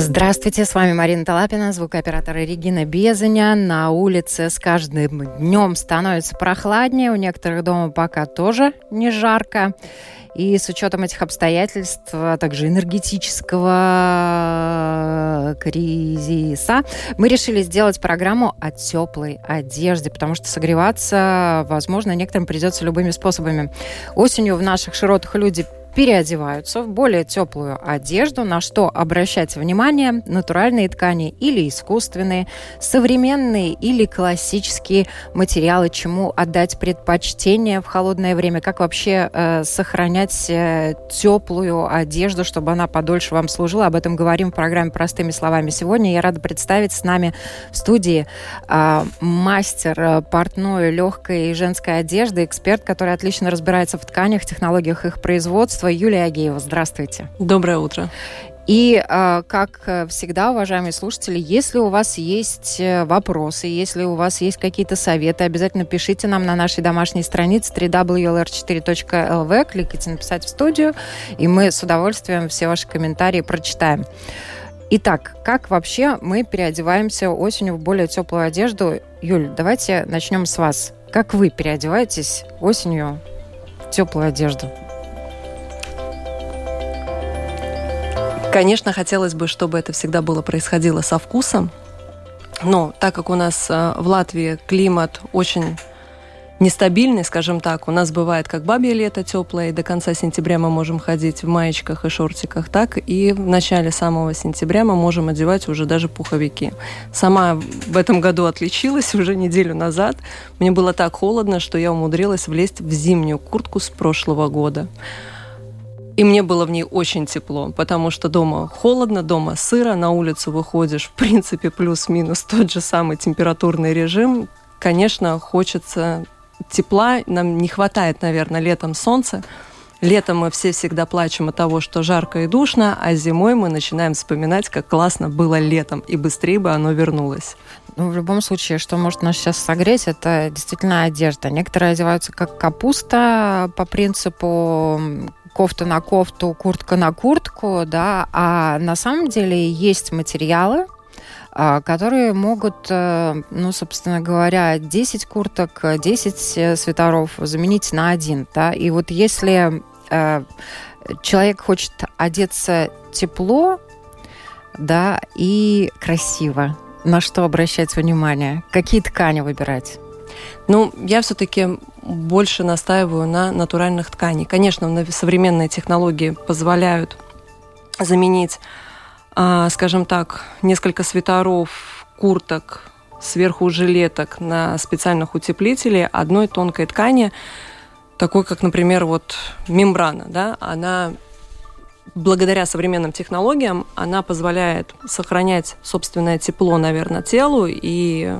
Здравствуйте, с вами Марина Талапина, звукооператор Регина Безаня. На улице с каждым днем становится прохладнее, у некоторых дома пока тоже не жарко. И с учетом этих обстоятельств, а также энергетического кризиса, мы решили сделать программу о теплой одежде, потому что согреваться, возможно, некоторым придется любыми способами. Осенью в наших широтах люди переодеваются в более теплую одежду, на что обращать внимание, натуральные ткани или искусственные, современные или классические материалы, чему отдать предпочтение в холодное время, как вообще э, сохранять э, теплую одежду, чтобы она подольше вам служила. Об этом говорим в программе «Простыми словами». Сегодня я рада представить с нами в студии э, мастер э, портной легкой женской одежды, эксперт, который отлично разбирается в тканях, технологиях их производства, Юлия Агеева. Здравствуйте. Доброе утро. И, э, как всегда, уважаемые слушатели, если у вас есть э, вопросы, если у вас есть какие-то советы, обязательно пишите нам на нашей домашней странице www.lr4.lv, кликайте «Написать в студию», и мы с удовольствием все ваши комментарии прочитаем. Итак, как вообще мы переодеваемся осенью в более теплую одежду? Юль, давайте начнем с вас. Как вы переодеваетесь осенью в теплую одежду? Конечно, хотелось бы, чтобы это всегда было происходило со вкусом, но так как у нас э, в Латвии климат очень нестабильный, скажем так. У нас бывает как бабье лето теплое, и до конца сентября мы можем ходить в маечках и шортиках, так и в начале самого сентября мы можем одевать уже даже пуховики. Сама в этом году отличилась уже неделю назад. Мне было так холодно, что я умудрилась влезть в зимнюю куртку с прошлого года. И мне было в ней очень тепло, потому что дома холодно, дома сыро, на улицу выходишь, в принципе, плюс-минус тот же самый температурный режим. Конечно, хочется тепла, нам не хватает, наверное, летом солнца. Летом мы все всегда плачем от того, что жарко и душно, а зимой мы начинаем вспоминать, как классно было летом, и быстрее бы оно вернулось. Ну, в любом случае, что может нас сейчас согреть, это действительно одежда. Некоторые одеваются как капуста по принципу кофта на кофту, куртка на куртку, да, а на самом деле есть материалы, а, которые могут, э, ну, собственно говоря, 10 курток, 10 э, свитеров заменить на один, да, и вот если э, человек хочет одеться тепло, да, и красиво, на что обращать внимание, какие ткани выбирать? Ну, я все-таки больше настаиваю на натуральных тканях. Конечно, современные технологии позволяют заменить, а, скажем так, несколько свитеров, курток, сверху жилеток на специальных утеплителей одной тонкой ткани, такой как, например, вот мембрана, да, она благодаря современным технологиям она позволяет сохранять собственное тепло, наверное, телу и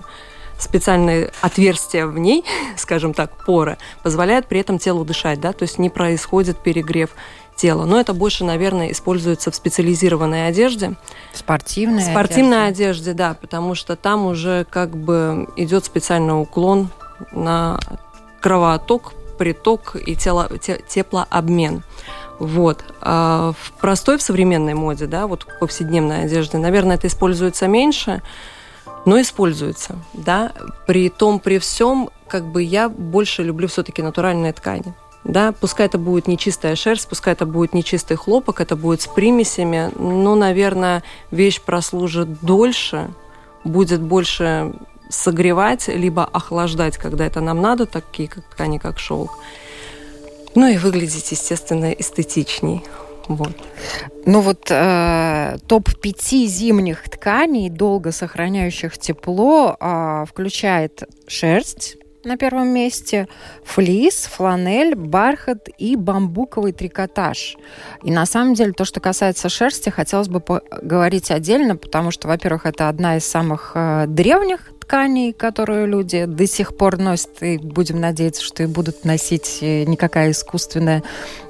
специальные отверстия в ней, скажем так, поры, позволяют при этом телу дышать, да, то есть не происходит перегрев тела. Но это больше, наверное, используется в специализированной одежде. Спортивной Спортивной одежде. одежде, да, потому что там уже как бы идет специальный уклон на кровоток, приток и тело, те, теплообмен. Вот. А в простой, в современной моде, да, вот в повседневной одежде, наверное, это используется меньше, но используется, да. При том, при всем, как бы я больше люблю все-таки натуральные ткани. Да, пускай это будет не чистая шерсть, пускай это будет не чистый хлопок, это будет с примесями, но, наверное, вещь прослужит дольше, будет больше согревать, либо охлаждать, когда это нам надо, такие как ткани, как шелк. Ну и выглядеть, естественно, эстетичней. Вот. Ну вот э, топ-5 зимних тканей, долго сохраняющих тепло, э, включает шерсть на первом месте, флис, фланель, бархат и бамбуковый трикотаж. И на самом деле то, что касается шерсти, хотелось бы поговорить отдельно, потому что, во-первых, это одна из самых э, древних тканей, которую люди до сих пор носят, и будем надеяться, что и будут носить э, никакая искусственная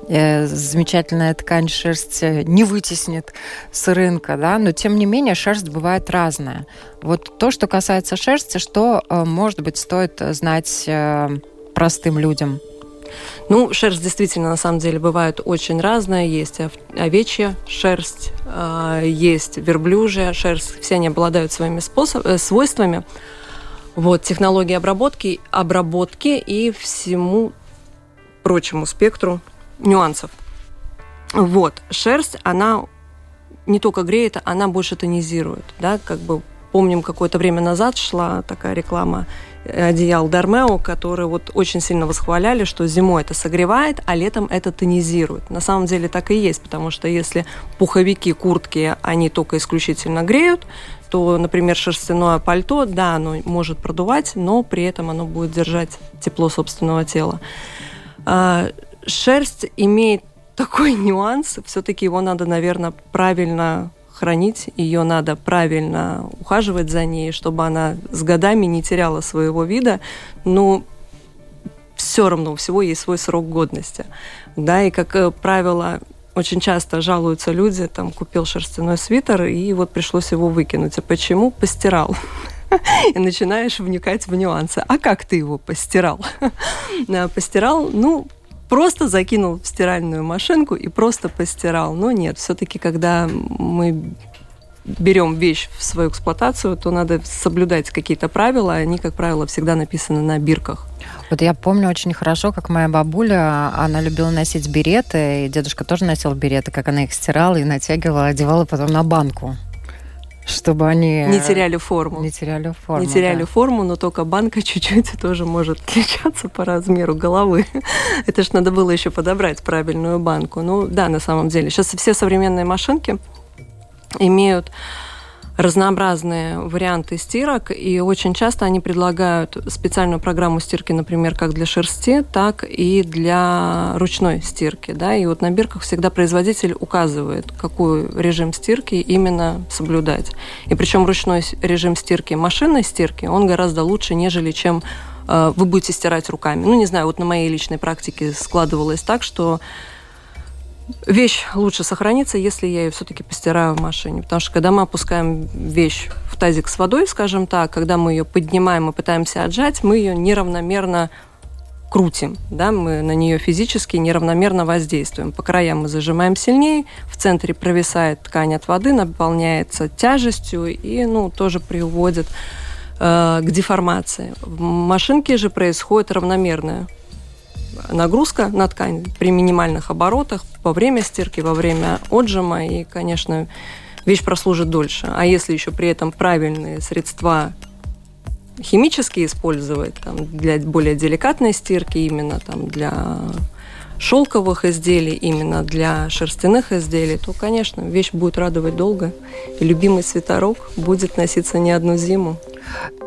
э, замечательная ткань шерсть э, не вытеснит с рынка, да, но тем не менее шерсть бывает разная. Вот то, что касается шерсти, что, может быть, стоит знать простым людям? Ну, шерсть действительно, на самом деле, бывает очень разная. Есть овечья шерсть, а, есть верблюжья шерсть. Все они обладают своими способ, э, свойствами. Вот, технологии обработки, обработки и всему прочему спектру нюансов. Вот, шерсть, она не только греет, она больше тонизирует, да, как бы помним, какое-то время назад шла такая реклама одеял Дармео, которые вот очень сильно восхваляли, что зимой это согревает, а летом это тонизирует. На самом деле так и есть, потому что если пуховики, куртки, они только исключительно греют, то, например, шерстяное пальто, да, оно может продувать, но при этом оно будет держать тепло собственного тела. А, шерсть имеет такой нюанс, все-таки его надо, наверное, правильно хранить, ее надо правильно ухаживать за ней, чтобы она с годами не теряла своего вида. Но все равно у всего есть свой срок годности. Да, и, как э, правило, очень часто жалуются люди, там, купил шерстяной свитер, и вот пришлось его выкинуть. А почему? Постирал. И начинаешь вникать в нюансы. А как ты его постирал? Постирал, ну, просто закинул в стиральную машинку и просто постирал. Но нет, все-таки, когда мы берем вещь в свою эксплуатацию, то надо соблюдать какие-то правила. Они, как правило, всегда написаны на бирках. Вот я помню очень хорошо, как моя бабуля, она любила носить береты, и дедушка тоже носил береты, как она их стирала и натягивала, одевала потом на банку чтобы они... Не теряли форму. Не теряли форму, Не теряли да. форму, но только банка чуть-чуть тоже может отличаться по размеру головы. Это ж надо было еще подобрать правильную банку. Ну да, на самом деле. Сейчас все современные машинки имеют разнообразные варианты стирок, и очень часто они предлагают специальную программу стирки, например, как для шерсти, так и для ручной стирки. Да? И вот на бирках всегда производитель указывает, какой режим стирки именно соблюдать. И причем ручной режим стирки, машинной стирки, он гораздо лучше, нежели чем э, вы будете стирать руками. Ну, не знаю, вот на моей личной практике складывалось так, что Вещь лучше сохранится, если я ее все-таки постираю в машине. Потому что когда мы опускаем вещь в тазик с водой, скажем так, когда мы ее поднимаем и пытаемся отжать, мы ее неравномерно крутим, да, мы на нее физически неравномерно воздействуем. По краям мы зажимаем сильнее, в центре провисает ткань от воды, наполняется тяжестью и, ну, тоже приводит э, к деформации. В машинке же происходит равномерное нагрузка на ткань при минимальных оборотах во время стирки, во время отжима, и, конечно, вещь прослужит дольше. А если еще при этом правильные средства химические использовать там, для более деликатной стирки, именно там, для шелковых изделий, именно для шерстяных изделий, то, конечно, вещь будет радовать долго. И любимый свитерок будет носиться не одну зиму.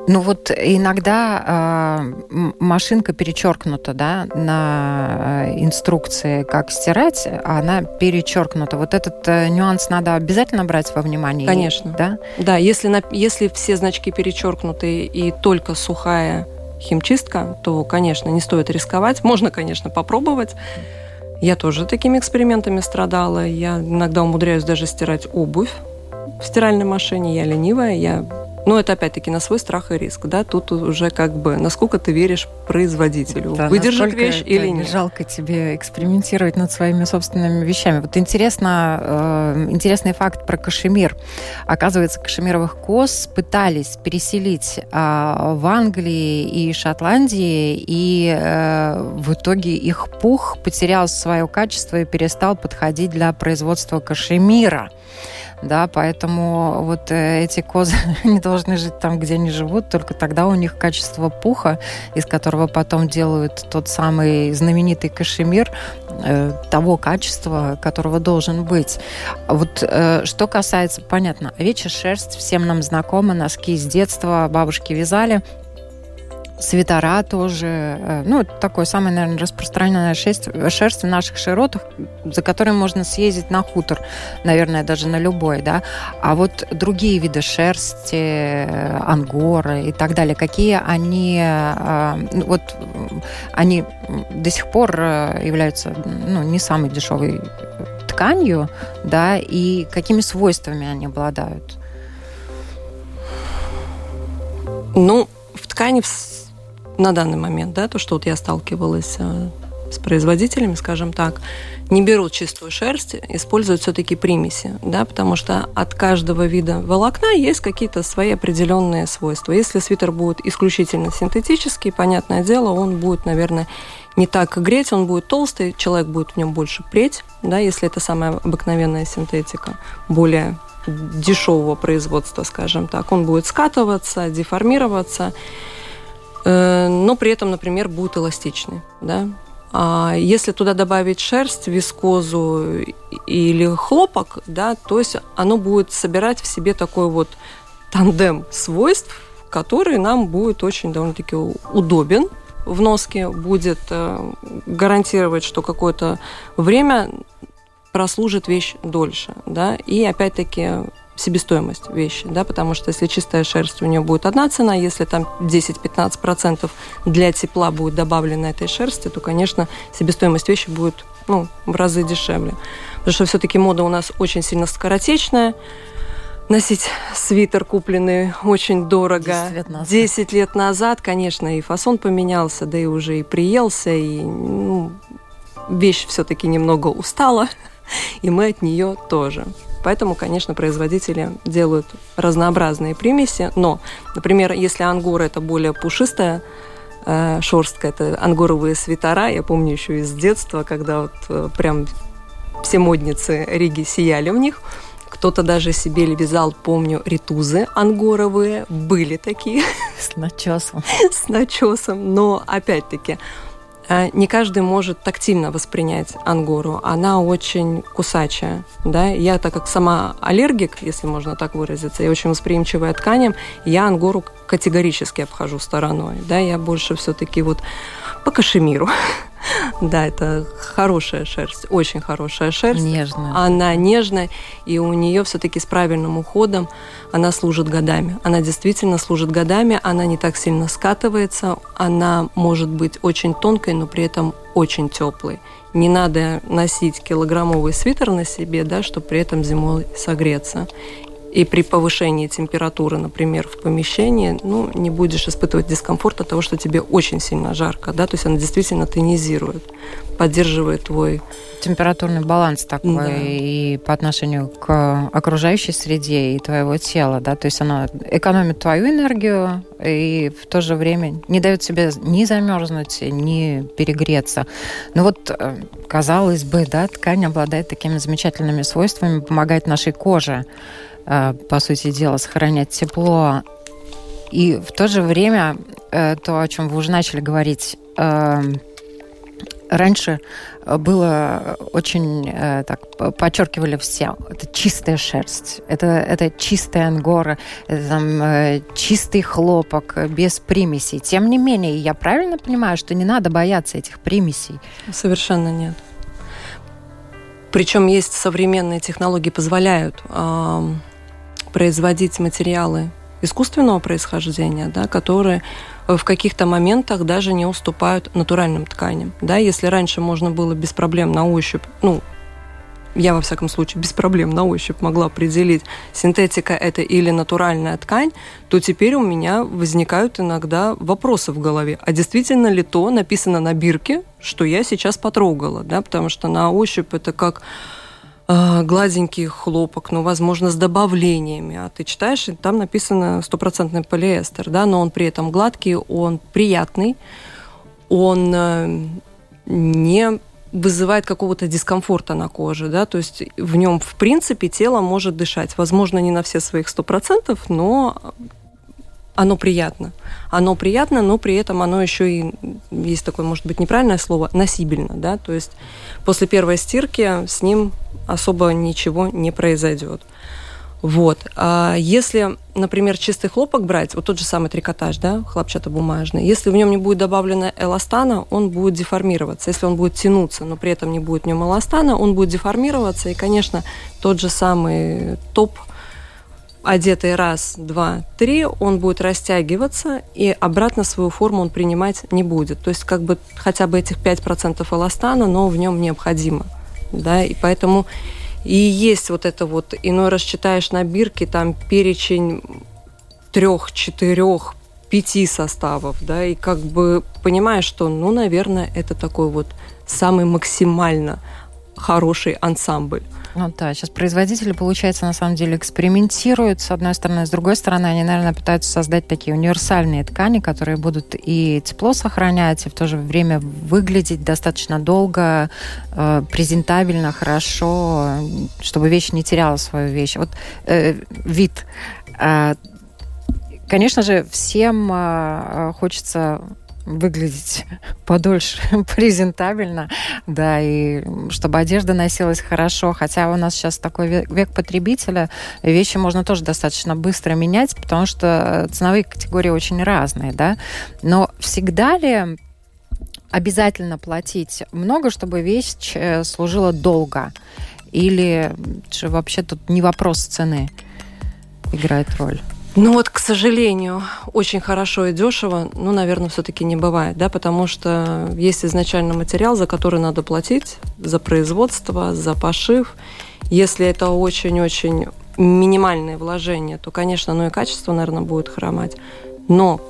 Ну вот иногда э, машинка перечеркнута, да, на э, инструкции, как стирать, а она перечеркнута. Вот этот э, нюанс надо обязательно брать во внимание. Конечно. Да, да если, на, если все значки перечеркнуты и только сухая химчистка, то, конечно, не стоит рисковать. Можно, конечно, попробовать. Я тоже такими экспериментами страдала. Я иногда умудряюсь даже стирать обувь в стиральной машине. Я ленивая, я но это опять-таки на свой страх и риск, да, тут уже как бы насколько ты веришь производителю, да, выдержит вещь или нет. Жалко тебе экспериментировать над своими собственными вещами. Вот интересно, э, интересный факт про кашемир. Оказывается, кашемировых коз пытались переселить э, в Англии и Шотландии, и э, в итоге их пух потерял свое качество и перестал подходить для производства кашемира да, поэтому вот э, эти козы не должны жить там, где они живут, только тогда у них качество пуха, из которого потом делают тот самый знаменитый кашемир, э, того качества, которого должен быть. Вот э, что касается, понятно, овечья шерсть всем нам знакома, носки с детства бабушки вязали, свитера тоже. Э, ну, такой самый, наверное, распространенная шерсть, шерсть в наших широтах, за которой можно съездить на хутор, наверное, даже на любой, да. А вот другие виды шерсти, э, ангоры и так далее, какие они, э, ну, вот они до сих пор являются, ну, не самой дешевой тканью, да, и какими свойствами они обладают? Ну, в ткани на данный момент, да, то, что вот я сталкивалась э, с производителями, скажем так, не берут чистую шерсть, используют все-таки примеси, да, потому что от каждого вида волокна есть какие-то свои определенные свойства. Если свитер будет исключительно синтетический, понятное дело, он будет, наверное, не так греть, он будет толстый, человек будет в нем больше преть, да, если это самая обыкновенная синтетика, более дешевого производства, скажем так. Он будет скатываться, деформироваться, но при этом, например, будет эластичный. Да? А если туда добавить шерсть, вискозу или хлопок, да, то есть оно будет собирать в себе такой вот тандем свойств, который нам будет очень довольно-таки удобен в носке, будет э, гарантировать, что какое-то время прослужит вещь дольше. Да? И опять-таки себестоимость вещи, да, потому что если чистая шерсть, у нее будет одна цена, если там 10-15% для тепла будет добавлено этой шерсти, то, конечно, себестоимость вещи будет ну, в разы дешевле. Потому что все-таки мода у нас очень сильно скоротечная, носить свитер, купленный очень дорого. 10 лет назад. 10 лет назад, конечно, и фасон поменялся, да и уже и приелся, и ну, вещь все-таки немного устала, и мы от нее тоже. Поэтому, конечно, производители делают разнообразные примеси. Но, например, если ангора это более пушистая э, шерстка, это ангоровые свитера. Я помню еще из детства, когда вот э, прям все модницы Риги сияли в них. Кто-то даже себе вязал, помню, ритузы ангоровые. Были такие. С начесом. С начесом. Но, опять-таки, не каждый может тактильно воспринять ангору. Она очень кусачая. Да? Я, так как сама аллергик, если можно так выразиться, я очень восприимчивая тканям, я ангору категорически обхожу стороной. Да? Я больше все-таки вот по кашемиру. Да, это хорошая шерсть, очень хорошая шерсть. Нежная. Она нежная, и у нее все-таки с правильным уходом она служит годами. Она действительно служит годами, она не так сильно скатывается, она может быть очень тонкой, но при этом очень теплой. Не надо носить килограммовый свитер на себе, да, чтобы при этом зимой согреться. И при повышении температуры, например, в помещении, ну, не будешь испытывать дискомфорт от того, что тебе очень сильно жарко, да, то есть она действительно тонизирует, поддерживает твой... Температурный баланс такой да. и по отношению к окружающей среде и твоего тела, да, то есть она экономит твою энергию и в то же время не дает тебе ни замерзнуть, ни перегреться. Ну вот, э, казалось бы, да, ткань обладает такими замечательными свойствами, помогает нашей коже по сути дела, сохранять тепло. И в то же время э, то, о чем вы уже начали говорить, э, раньше было очень так подчеркивали все. Это чистая шерсть это это чистая ангора это там чистый хлопок без примесей. Тем не менее я правильно понимаю что не надо бояться этих примесей? Совершенно нет. Причем есть современные технологии позволяют производить материалы искусственного происхождения, да, которые в каких-то моментах даже не уступают натуральным тканям. Да, если раньше можно было без проблем на ощупь, ну, я, во всяком случае, без проблем на ощупь могла определить, синтетика это или натуральная ткань, то теперь у меня возникают иногда вопросы в голове. А действительно ли то написано на бирке, что я сейчас потрогала? Да? Потому что на ощупь это как гладенький хлопок, ну, возможно, с добавлениями. А ты читаешь, и там написано стопроцентный полиэстер, да, но он при этом гладкий, он приятный, он э, не вызывает какого-то дискомфорта на коже, да, то есть в нем, в принципе, тело может дышать. Возможно, не на все своих сто процентов, но оно приятно. Оно приятно, но при этом оно еще и, есть такое, может быть, неправильное слово, носибельно, да, то есть после первой стирки с ним особо ничего не произойдет. Вот. А если, например, чистый хлопок брать, вот тот же самый трикотаж, да, хлопчатобумажный, если в нем не будет добавлено эластана, он будет деформироваться. Если он будет тянуться, но при этом не будет в нем эластана, он будет деформироваться. И, конечно, тот же самый топ одетый раз, два, три, он будет растягиваться, и обратно свою форму он принимать не будет. То есть как бы хотя бы этих 5% эластана, но в нем необходимо. Да, и поэтому и есть вот это вот, иной раз читаешь на бирке, там перечень трех, четырех, пяти составов, да, и как бы понимаешь, что, ну, наверное, это такой вот самый максимально хороший ансамбль. Ну да, сейчас производители, получается, на самом деле экспериментируют, с одной стороны. С другой стороны, они, наверное, пытаются создать такие универсальные ткани, которые будут и тепло сохранять, и в то же время выглядеть достаточно долго, э, презентабельно, хорошо, чтобы вещь не теряла свою вещь. Вот э, вид. Э, конечно же, всем э, хочется выглядеть подольше, презентабельно, да, и чтобы одежда носилась хорошо. Хотя у нас сейчас такой век, потребителя, вещи можно тоже достаточно быстро менять, потому что ценовые категории очень разные, да. Но всегда ли обязательно платить много, чтобы вещь э, служила долго? Или вообще тут не вопрос цены играет роль? Ну вот, к сожалению, очень хорошо и дешево, ну, наверное, все-таки не бывает, да, потому что есть изначально материал, за который надо платить, за производство, за пошив. Если это очень-очень минимальные вложения, то, конечно, ну и качество, наверное, будет хромать. Но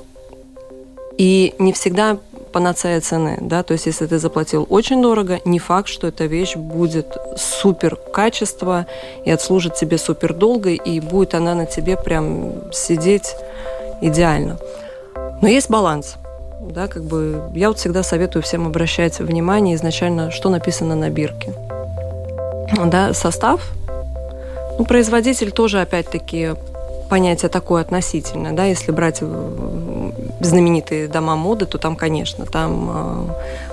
и не всегда панацея цены, да, то есть если ты заплатил очень дорого, не факт, что эта вещь будет супер качество и отслужит тебе супер долго, и будет она на тебе прям сидеть идеально. Но есть баланс. Да, как бы я вот всегда советую всем обращать внимание изначально, что написано на бирке. Да, состав. Ну, производитель тоже, опять-таки, понятие такое относительное, да, если брать э, знаменитые дома моды, то там, конечно, там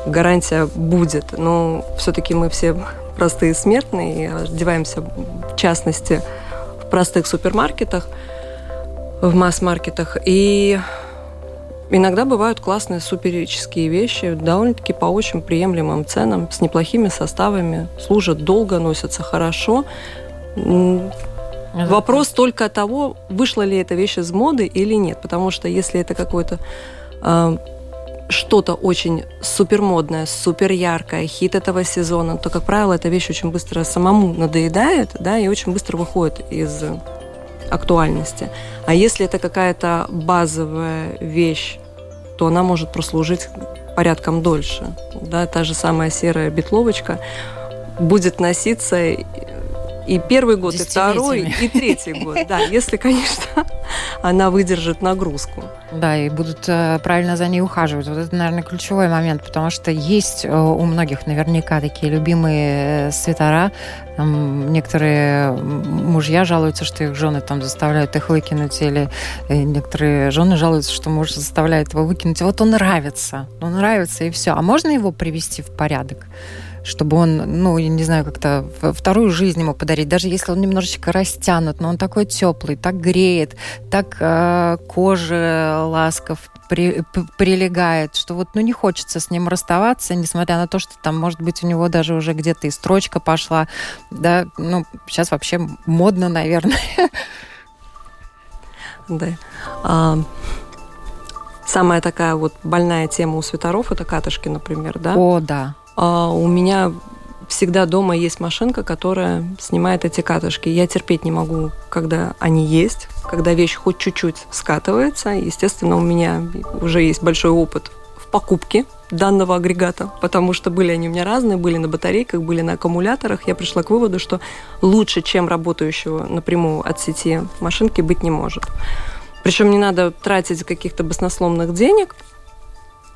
э, гарантия будет, но все-таки мы все простые смертные и одеваемся, в частности, в простых супермаркетах, в масс-маркетах, и Иногда бывают классные суперические вещи, довольно-таки по очень приемлемым ценам, с неплохими составами, служат долго, носятся хорошо. Это Вопрос только того, вышла ли эта вещь из моды или нет. Потому что если это какое-то э, что-то очень супермодное, супер яркое, хит этого сезона, то, как правило, эта вещь очень быстро самому надоедает, да, и очень быстро выходит из актуальности. А если это какая-то базовая вещь, то она может прослужить порядком дольше. Да, та же самая серая бетловочка будет носиться и первый год, и второй, и третий год. Да, если, конечно, она выдержит нагрузку. Да, и будут э, правильно за ней ухаживать. Вот это, наверное, ключевой момент, потому что есть э, у многих наверняка такие любимые э, свитера. Там некоторые мужья жалуются, что их жены там заставляют их выкинуть, или некоторые жены жалуются, что муж заставляет его выкинуть. Вот он нравится, он нравится, и все. А можно его привести в порядок? Чтобы он, ну, я не знаю, как-то вторую жизнь ему подарить, даже если он немножечко растянут, но он такой теплый, так греет, так э, кожа ласков при, прилегает, что вот, ну, не хочется с ним расставаться, несмотря на то, что там, может быть, у него даже уже где-то и строчка пошла, да, ну, сейчас вообще модно, наверное. Да. А, самая такая вот больная тема у свитеров это катышки, например, да? О, да. А, у меня всегда дома есть машинка, которая снимает эти катышки. Я терпеть не могу, когда они есть, когда вещь хоть чуть-чуть скатывается. Естественно, у меня уже есть большой опыт в покупке данного агрегата, потому что были они у меня разные, были на батарейках, были на аккумуляторах. Я пришла к выводу, что лучше, чем работающего напрямую от сети машинки, быть не может. Причем не надо тратить каких-то баснословных денег.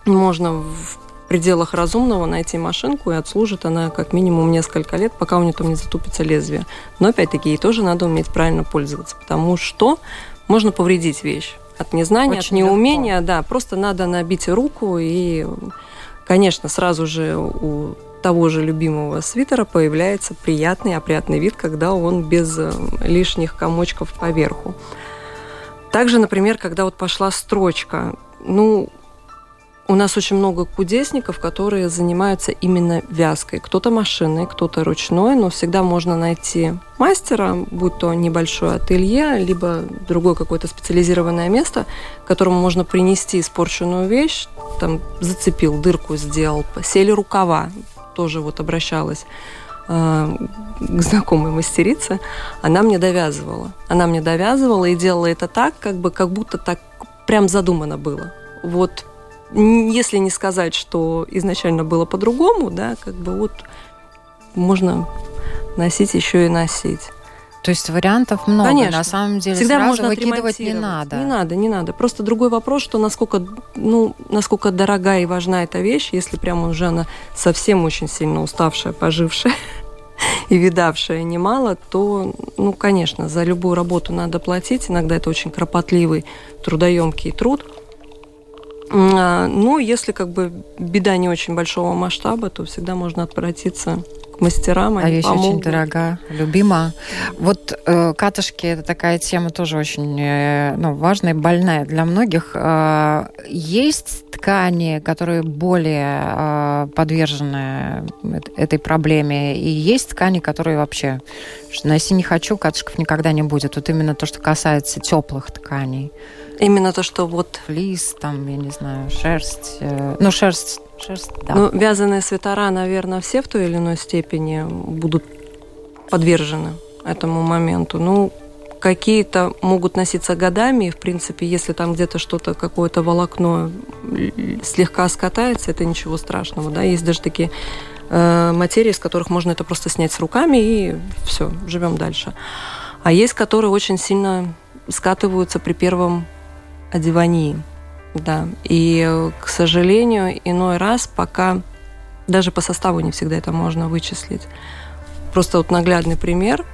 Можно в пределах разумного найти машинку, и отслужит она как минимум несколько лет, пока у нее там не затупится лезвие. Но опять-таки ей тоже надо уметь правильно пользоваться, потому что можно повредить вещь от незнания, Очень от неумения, легко. да, просто надо набить руку и, конечно, сразу же у того же любимого свитера появляется приятный, опрятный вид, когда он без э, лишних комочков поверху. Также, например, когда вот пошла строчка, ну, у нас очень много кудесников, которые занимаются именно вязкой. Кто-то машинной, кто-то ручной, но всегда можно найти мастера, будь то небольшое ателье, либо другое какое-то специализированное место, которому можно принести испорченную вещь, там зацепил, дырку сделал, сели рукава, тоже вот обращалась э, к знакомой мастерице, она мне довязывала. Она мне довязывала и делала это так, как бы, как будто так прям задумано было. Вот если не сказать, что изначально было по-другому, да, как бы вот можно носить еще и носить. То есть вариантов много. Конечно. На самом деле Всегда сразу можно выкидывать не надо. Не надо, не надо. Просто другой вопрос, что насколько, ну, насколько дорогая и важна эта вещь, если прямо уже она совсем очень сильно уставшая, пожившая и видавшая немало, то, ну, конечно, за любую работу надо платить. Иногда это очень кропотливый, трудоемкий труд. А, ну, если как бы беда не очень большого масштаба, то всегда можно обратиться к мастерам. А вещь помогут. очень дорога, любима. Вот э, катышки это такая тема тоже очень э, ну, важная больная для многих. Э, есть ткани, которые более э, подвержены этой проблеме, и есть ткани, которые вообще носи не хочу, катышков никогда не будет. Вот именно то, что касается теплых тканей. Именно то, что вот... Флис, там, я не знаю, шерсть. Э, ну, шерсть, шерсть, да. Ну, вязаные свитера, наверное, все в той или иной степени будут подвержены этому моменту. Ну, какие-то могут носиться годами, и, в принципе, если там где-то что-то, какое-то волокно слегка скатается, это ничего страшного, да, есть даже такие э, материи, из которых можно это просто снять с руками, и все, живем дальше. А есть, которые очень сильно скатываются при первом одевании. Да. И, к сожалению, иной раз пока даже по составу не всегда это можно вычислить. Просто вот наглядный пример.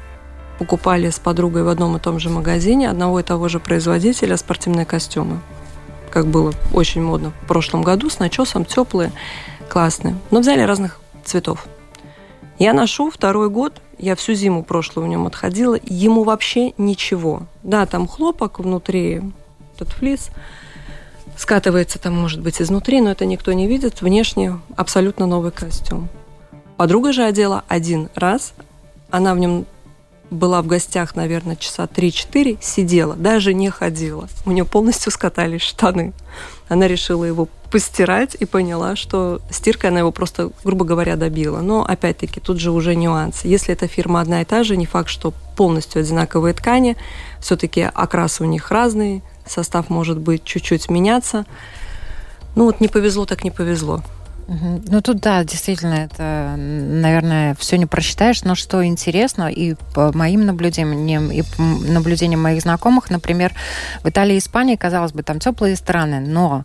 Покупали с подругой в одном и том же магазине одного и того же производителя спортивные костюмы. Как было очень модно в прошлом году, с начесом, теплые, классные. Но взяли разных цветов. Я ношу второй год, я всю зиму прошлую в нем отходила, ему вообще ничего. Да, там хлопок внутри, этот флис. Скатывается там, может быть, изнутри, но это никто не видит. Внешне абсолютно новый костюм. Подруга же одела один раз. Она в нем была в гостях, наверное, часа 3-4, сидела, даже не ходила. У нее полностью скатались штаны. Она решила его постирать и поняла, что стиркой она его просто, грубо говоря, добила. Но, опять-таки, тут же уже нюансы. Если эта фирма одна и та же, не факт, что полностью одинаковые ткани, все-таки окрасы у них разные, состав может быть чуть-чуть меняться. Ну вот не повезло, так не повезло. Ну тут да, действительно, это, наверное, все не просчитаешь, но что интересно, и по моим наблюдениям, и по наблюдениям моих знакомых, например, в Италии и Испании, казалось бы, там теплые страны, но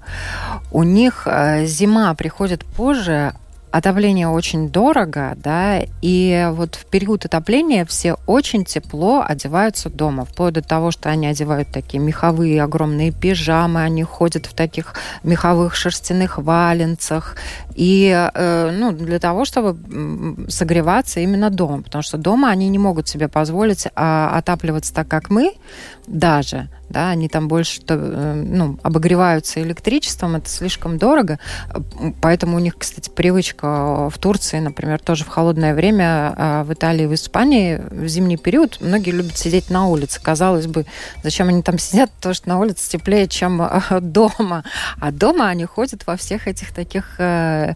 у них э, зима приходит позже, отопление очень дорого, да, и вот в период отопления все очень тепло одеваются дома, вплоть до того, что они одевают такие меховые огромные пижамы, они ходят в таких меховых шерстяных валенцах, и э, ну, для того, чтобы согреваться именно дома, потому что дома они не могут себе позволить а, отапливаться так, как мы, даже, да, они там больше э, ну, обогреваются электричеством, это слишком дорого, поэтому у них, кстати, привычка в Турции, например, тоже в холодное время, а в Италии, в Испании в зимний период многие любят сидеть на улице. Казалось бы, зачем они там сидят, потому что на улице теплее, чем дома, а дома они ходят во всех этих таких э,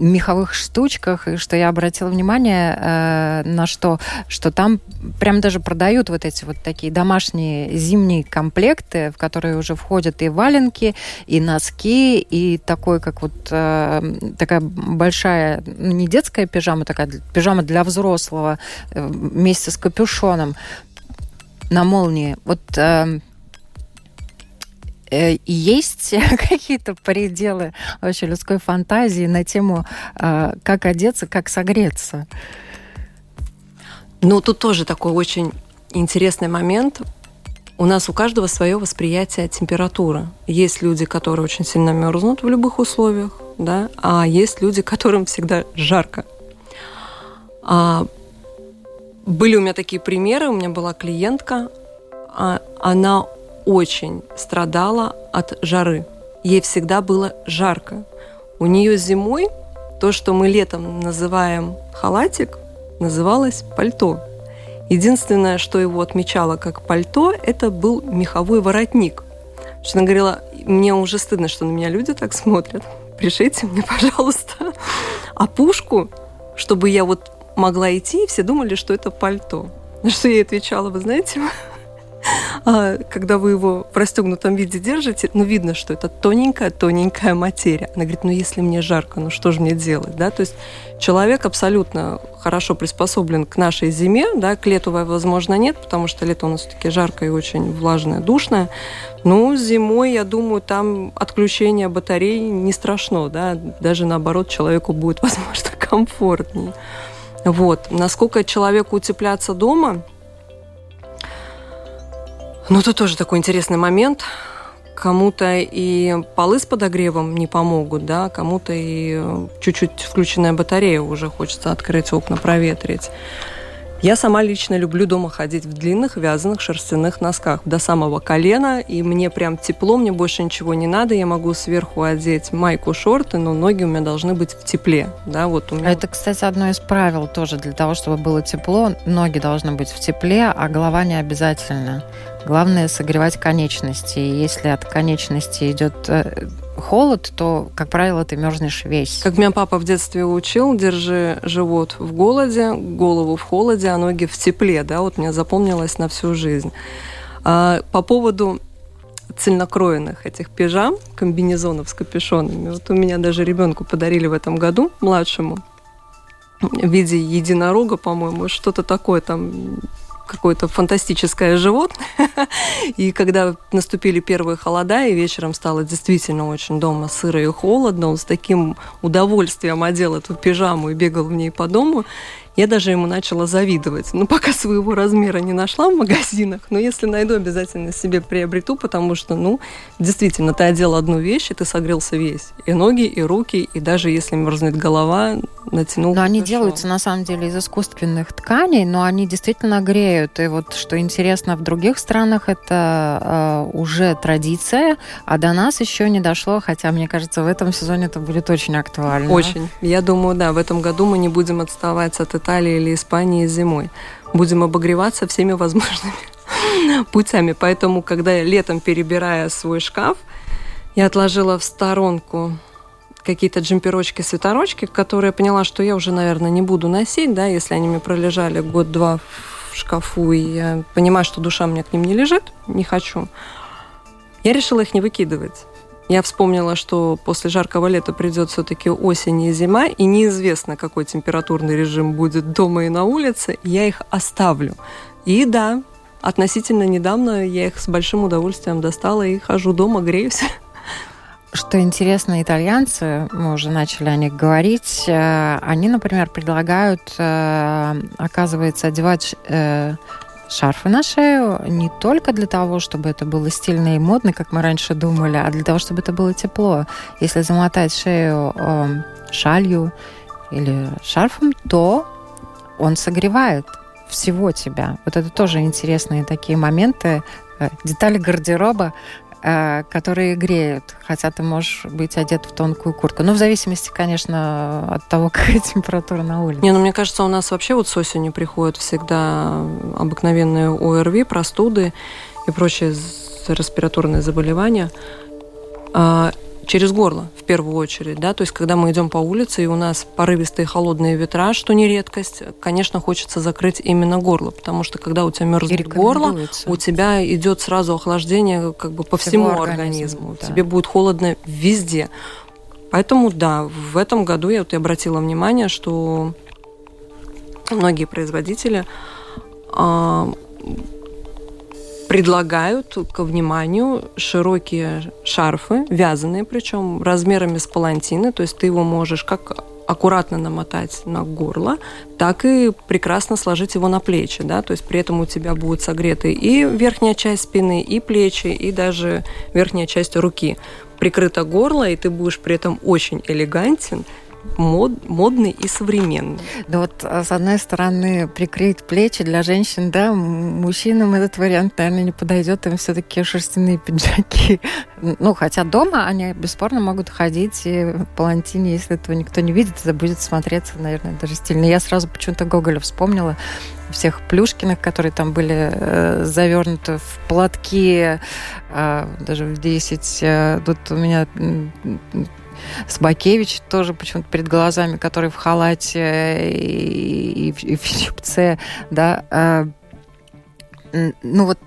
меховых штучках, и что я обратила внимание э, на что, что там прям даже продают вот эти вот такие домашние зимние комплекты, в которые уже входят и валенки, и носки, и такой, как вот э, такая большая, ну, не детская пижама, такая пижама для взрослого э, вместе с капюшоном на молнии. Вот э, есть какие-то пределы вообще людской фантазии на тему, э, как одеться, как согреться? Ну, тут тоже такой очень интересный момент. У нас у каждого свое восприятие температуры. Есть люди, которые очень сильно мерзнут в любых условиях, да, а есть люди, которым всегда жарко. А, были у меня такие примеры. У меня была клиентка, а, она очень страдала от жары. Ей всегда было жарко. У нее зимой то, что мы летом называем халатик, называлось пальто. Единственное, что его отмечало как пальто, это был меховой воротник. Что она говорила, мне уже стыдно, что на меня люди так смотрят. Пришейте мне, пожалуйста, опушку, чтобы я вот могла идти, и все думали, что это пальто. На что я отвечала, вы знаете, а, когда вы его в расстегнутом виде держите, ну, видно, что это тоненькая-тоненькая материя. Она говорит, ну, если мне жарко, ну, что же мне делать, да? То есть человек абсолютно хорошо приспособлен к нашей зиме, да, к лету, возможно, нет, потому что лето у нас все-таки жаркое и очень влажное, душное. Ну, зимой, я думаю, там отключение батарей не страшно, да, даже наоборот, человеку будет, возможно, комфортнее. Вот. Насколько человеку утепляться дома – ну, тут тоже такой интересный момент. Кому-то и полы с подогревом не помогут, да, кому-то и э, чуть-чуть включенная батарея уже хочется открыть окна, проветрить. Я сама лично люблю дома ходить в длинных вязаных шерстяных носках до самого колена, и мне прям тепло, мне больше ничего не надо, я могу сверху одеть майку, шорты, но ноги у меня должны быть в тепле. Да, вот у меня... Это, кстати, одно из правил тоже для того, чтобы было тепло, ноги должны быть в тепле, а голова не обязательно. Главное согревать конечности. И если от конечности идет э, холод, то, как правило, ты мерзнешь весь. Как меня папа в детстве учил, держи живот в голоде, голову в холоде, а ноги в тепле. Да, вот мне запомнилось на всю жизнь. А, по поводу цельнокроенных этих пижам, комбинезонов с капюшонами. Вот у меня даже ребенку подарили в этом году, младшему, в виде единорога, по-моему, что-то такое там какое-то фантастическое животное. И когда наступили первые холода, и вечером стало действительно очень дома сыро и холодно, он с таким удовольствием одел эту пижаму и бегал в ней по дому. Я даже ему начала завидовать. Ну, пока своего размера не нашла в магазинах, но если найду, обязательно себе приобрету, потому что, ну, действительно, ты одел одну вещь, и ты согрелся весь. И ноги, и руки, и даже если мерзнет голова, натянул. Но они делаются, на самом деле, из искусственных тканей, но они действительно греют. И вот, что интересно, в других странах это э, уже традиция, а до нас еще не дошло, хотя, мне кажется, в этом сезоне это будет очень актуально. Очень. Я думаю, да, в этом году мы не будем отставать от Италии Италии или Испании зимой. Будем обогреваться всеми возможными путями. Поэтому, когда я летом перебирая свой шкаф, я отложила в сторонку какие-то джемперочки, свитерочки, которые я поняла, что я уже, наверное, не буду носить, да, если они мне пролежали год-два в шкафу, и я понимаю, что душа мне к ним не лежит, не хочу. Я решила их не выкидывать. Я вспомнила, что после жаркого лета придет все-таки осень и зима, и неизвестно, какой температурный режим будет дома и на улице, я их оставлю. И да, относительно недавно я их с большим удовольствием достала и хожу дома, греюсь. Что интересно, итальянцы, мы уже начали о них говорить, э, они, например, предлагают, э, оказывается, одевать э, шарфы на шею не только для того, чтобы это было стильно и модно, как мы раньше думали, а для того, чтобы это было тепло. Если замотать шею э, шалью или шарфом, то он согревает всего тебя. Вот это тоже интересные такие моменты, э, детали гардероба, которые греют, хотя ты можешь быть одет в тонкую куртку. Ну, в зависимости, конечно, от того, какая температура на улице. Не, ну, мне кажется, у нас вообще вот с осенью приходят всегда обыкновенные ОРВИ, простуды и прочие респираторные заболевания. Через горло в первую очередь, да, то есть когда мы идем по улице и у нас порывистые холодные ветра, что не редкость, конечно, хочется закрыть именно горло, потому что когда у тебя мерзнет горло, у тебя идет сразу охлаждение как бы по всему, всему организму, организму. Да. тебе будет холодно везде. Поэтому да, в этом году я вот и обратила внимание, что многие производители предлагают ко вниманию широкие шарфы, вязаные причем, размерами с палантины, то есть ты его можешь как аккуратно намотать на горло, так и прекрасно сложить его на плечи, да, то есть при этом у тебя будет согреты и верхняя часть спины, и плечи, и даже верхняя часть руки. Прикрыто горло, и ты будешь при этом очень элегантен, мод, модный и современный. Да вот, а, с одной стороны, прикрыть плечи для женщин, да, мужчинам этот вариант, наверное, не подойдет, им все-таки шерстяные пиджаки. Ну, хотя дома они бесспорно могут ходить и в палантине, если этого никто не видит, это будет смотреться, наверное, даже стильно. Я сразу почему-то Гоголя вспомнила, всех Плюшкиных, которые там были э, завернуты в платки, э, даже в 10. Э, тут у меня Собакевич тоже почему-то перед глазами, который в халате и, и, и в чепце, да. Э, ну вот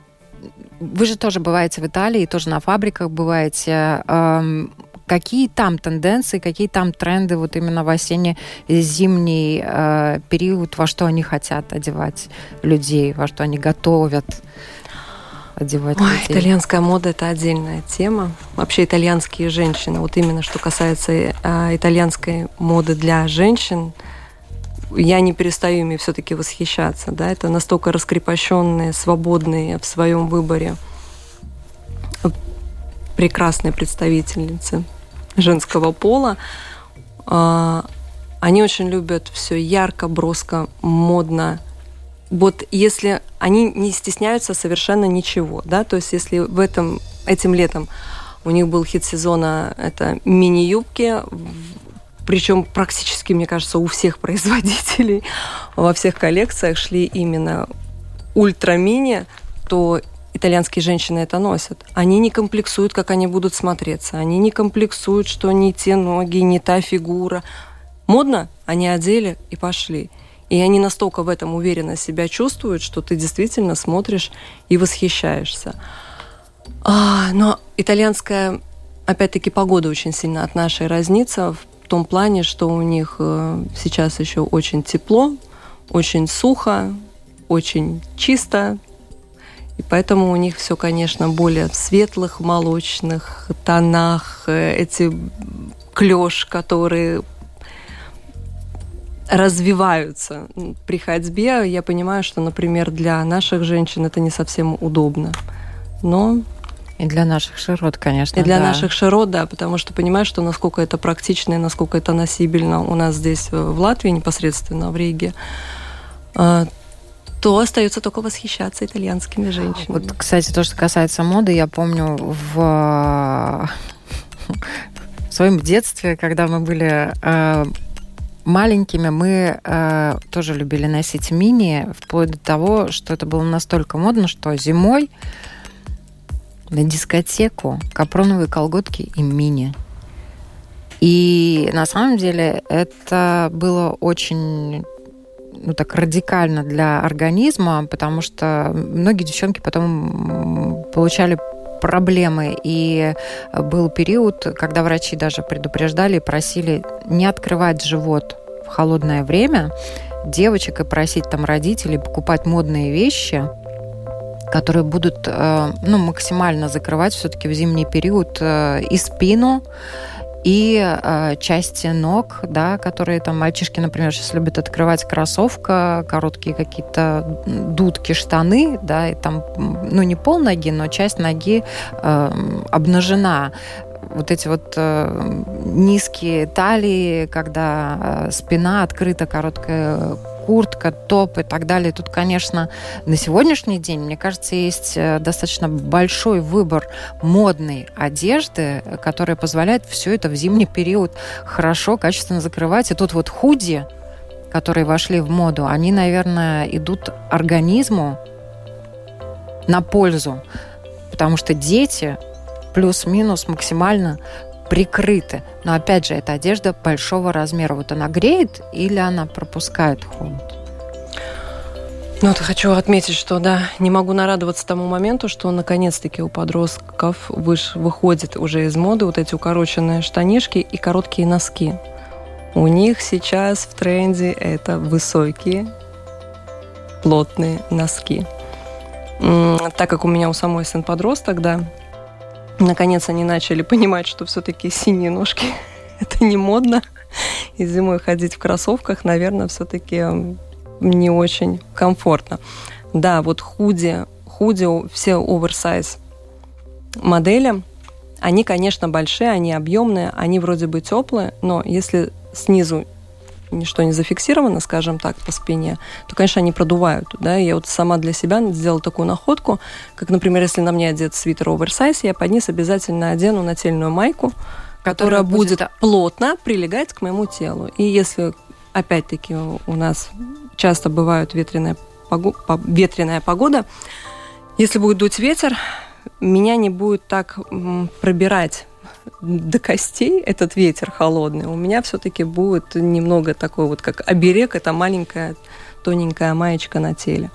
вы же тоже бываете в Италии, тоже на фабриках бываете. Э, какие там тенденции, какие там тренды вот именно в осенне-зимний э, период, во что они хотят одевать людей, во что они готовят? одевать Ой, людей? Итальянская мода – это отдельная тема. Вообще итальянские женщины, вот именно что касается э, итальянской моды для женщин, я не перестаю ими все-таки восхищаться. Да? Это настолько раскрепощенные, свободные в своем выборе прекрасные представительницы женского пола. А, они очень любят все ярко, броско, модно, вот если они не стесняются совершенно ничего, да, то есть если в этом, этим летом у них был хит сезона, это мини-юбки, причем практически, мне кажется, у всех производителей во всех коллекциях шли именно ультра-мини, то итальянские женщины это носят. Они не комплексуют, как они будут смотреться. Они не комплексуют, что не те ноги, не та фигура. Модно? Они одели и пошли. И они настолько в этом уверенно себя чувствуют, что ты действительно смотришь и восхищаешься. А, но итальянская, опять-таки, погода очень сильно от нашей разнится в том плане, что у них э, сейчас еще очень тепло, очень сухо, очень чисто, и поэтому у них все, конечно, более в светлых молочных тонах. Э, эти клеш, которые развиваются при ходьбе. Я понимаю, что, например, для наших женщин это не совсем удобно. Но и для наших широт, конечно. И для да. наших широт, да, потому что понимаю, что насколько это практично и насколько это носибельно у нас здесь э, в Латвии, непосредственно в Риге, а, то остается только восхищаться итальянскими женщинами. Вот, кстати, то, что касается моды, я помню в, своем детстве, когда мы были э, маленькими мы э, тоже любили носить мини, вплоть до того, что это было настолько модно, что зимой на дискотеку капроновые колготки и мини. И на самом деле это было очень ну, так радикально для организма, потому что многие девчонки потом получали проблемы. И был период, когда врачи даже предупреждали и просили не открывать живот в холодное время девочек и просить там родителей покупать модные вещи, которые будут э, ну, максимально закрывать все-таки в зимний период э, и спину, и э, части ног, да, которые там мальчишки, например, сейчас любят открывать кроссовка, короткие какие-то дудки, штаны, да, и там, ну, не пол ноги, но часть ноги э, обнажена. Вот эти вот э, низкие талии, когда э, спина открыта, короткая куртка, топ и так далее. Тут, конечно, на сегодняшний день, мне кажется, есть э, достаточно большой выбор модной одежды, которая позволяет все это в зимний период хорошо, качественно закрывать. И тут вот худи, которые вошли в моду, они, наверное, идут организму на пользу, потому что дети плюс-минус максимально прикрыты. Но опять же, это одежда большого размера. Вот она греет или она пропускает холод? Ну, вот хочу отметить, что да, не могу нарадоваться тому моменту, что наконец-таки у подростков выш, выходит уже из моды вот эти укороченные штанишки и короткие носки. У них сейчас в тренде это высокие, плотные носки. Так как у меня у самой сын подросток, да, Наконец они начали понимать, что все-таки синие ножки это не модно. И зимой ходить в кроссовках, наверное, все-таки не очень комфортно. Да, вот худи, худи, все оверсайз модели, они, конечно, большие, они объемные, они вроде бы теплые, но если снизу ничто не зафиксировано, скажем так, по спине, то, конечно, они продувают. Да? Я вот сама для себя сделала такую находку, как, например, если на мне одет свитер оверсайз, я под низ обязательно одену нательную майку, которая, которая будет, будет плотно прилегать к моему телу. И если, опять-таки, у нас часто бывает ветреная, ветреная погода, если будет дуть ветер, меня не будет так пробирать до костей этот ветер холодный, у меня все-таки будет немного такой вот, как оберег, это маленькая тоненькая маечка на теле.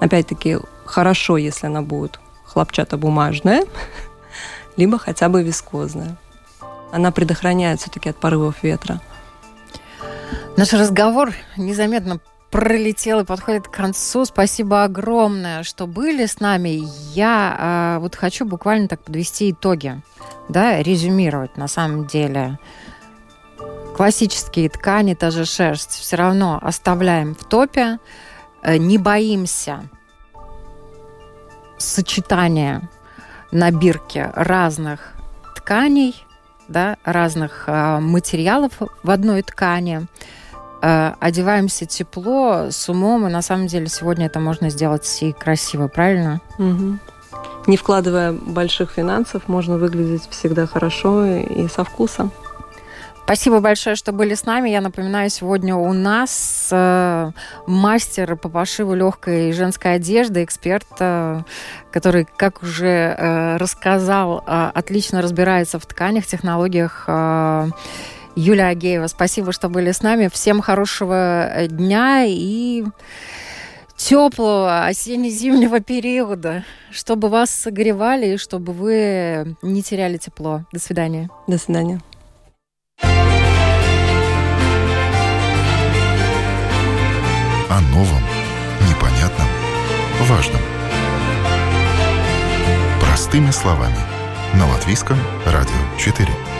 Опять-таки, хорошо, если она будет хлопчатобумажная, либо хотя бы вискозная. Она предохраняет все-таки от порывов ветра. Наш разговор незаметно пролетел и подходит к концу. Спасибо огромное, что были с нами. Я э, вот хочу буквально так подвести итоги, да, резюмировать на самом деле. Классические ткани, та же шерсть, все равно оставляем в топе, э, не боимся сочетания на бирке разных тканей, да, разных э, материалов в одной ткани. Э, одеваемся тепло, с умом, и на самом деле сегодня это можно сделать и красиво, правильно? Угу. Не вкладывая больших финансов, можно выглядеть всегда хорошо и со вкусом. Спасибо большое, что были с нами. Я напоминаю, сегодня у нас э, мастер по пошиву легкой женской одежды, эксперт, э, который, как уже э, рассказал, э, отлично разбирается в тканях, технологиях. Э, Юлия Агеева, спасибо, что были с нами. Всем хорошего э, дня и теплого осенне-зимнего периода, чтобы вас согревали и чтобы вы не теряли тепло. До свидания. До свидания. О новом, непонятном, важном. Простыми словами. На Латвийском радио 4.